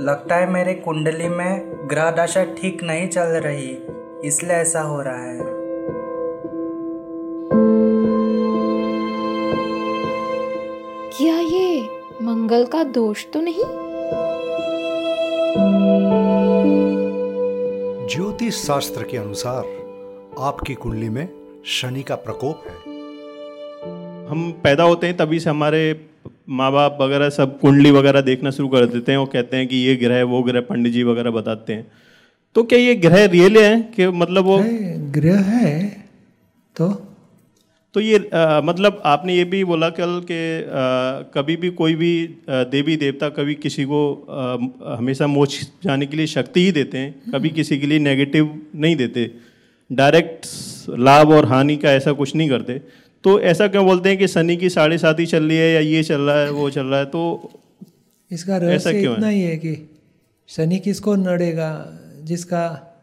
लगता है मेरे कुंडली में ग्रह दशा ठीक नहीं चल रही इसलिए ऐसा हो रहा है। क्या ये मंगल का दोष तो नहीं? ज्योतिष शास्त्र के अनुसार आपकी कुंडली में शनि का प्रकोप है। हम पैदा होते हैं तभी से हमारे माँ बाप वगैरह सब कुंडली वगैरह देखना शुरू कर देते हैं और कहते हैं कि ये ग्रह वो ग्रह पंडित जी वगैरह बताते हैं। तो क्या ये ग्रह रियल है कि मतलब वो ग्रह है तो? तो ये आ, मतलब आपने ये भी बोला कल कि कभी भी कोई भी आ, देवी देवता कभी किसी को आ, हमेशा मोच जाने के लिए शक्ति ही देते हैं कभी किसी के लिए नेगेटिव नहीं देते। डायरेक्ट लाभ और हानि का ऐसा कुछ नहीं करते। तो ऐसा क्यों बोलते हैं कि शनि की साढ़े सात ही चल रही है या ये चल रहा है वो चल रहा है? तो इसका रहस्य इतना ही है कि शनि किसको नड़ेगा? जिसका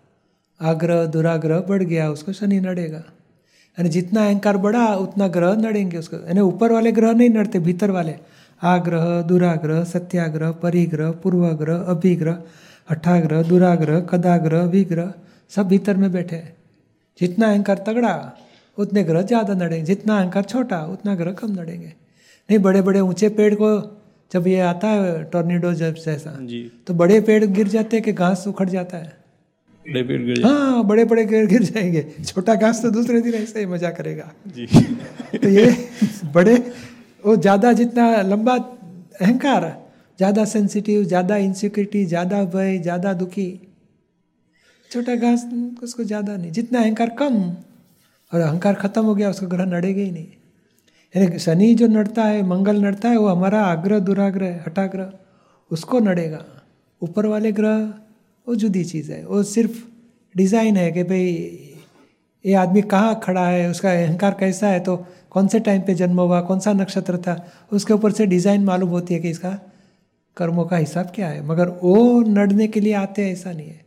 आग्रह दुराग्रह बढ़ गया उसको शनि नड़ेगा। यानी जितना अहंकार बढ़ा उतना ग्रह नड़ेंगे उसको। यानी ऊपर वाले ग्रह नहीं नड़ते भीतर वाले। आग्रह दुराग्रह सत्याग्रह परिग्रह पूर्वाग्रह अभिग्रह हठाग्रह दुराग्रह कदाग्रह विग्रह सब भीतर में बैठे हैं। जितना अहंकार तगड़ा उतने ग्रह ज़्यादा नड़ेंगे। जितना अहंकार छोटा उतना ग्रह कम नड़ेंगे। नहीं बड़े बड़े ऊँचे पेड़ को जब ये आता है टॉर्नेडो जब जैसा तो बड़े पेड़ गिर जाते हैं कि घास उखड़ जाता है? बड़े पेड़ गिर हाँ। बड़े बड़े पेड़ गिर जाएँगे। छोटा घास तो दूसरे दिन ऐसे ही मज़ा करेगा। जी। तो ये बड़े वो ज़्यादा जितना लंबा अहंकार ज़्यादा सेंसिटिव ज़्यादा इंसिक्योरिटी ज़्यादा भय ज़्यादा दुखी। छोटा घास उसको ज़्यादा नहीं जितना अहंकार कम और अहंकार खत्म हो गया, उसका ग्रह नड़ेगा ही नहीं। यानी शनि जो नड़ता है, मंगल नड़ता है, वो हमारा आग्रह, दुराग्रह हटाग्रह उसको नड़ेगा। ऊपर वाले ग्रह, वो जुदी चीज़ है। वो सिर्फ़ डिज़ाइन है कि भाई, ये आदमी कहाँ खड़ा है, उसका अहंकार कैसा है तो कौन से टाइम पे जन्म हुआ, कौन सा नक्षत्र था, उसके ऊपर से डिज़ाइन मालूम होती है कि इसका कर्मों का हिसाब क्या है। मगर वो नड़ने के लिए आते हैं, ऐसा नहीं है।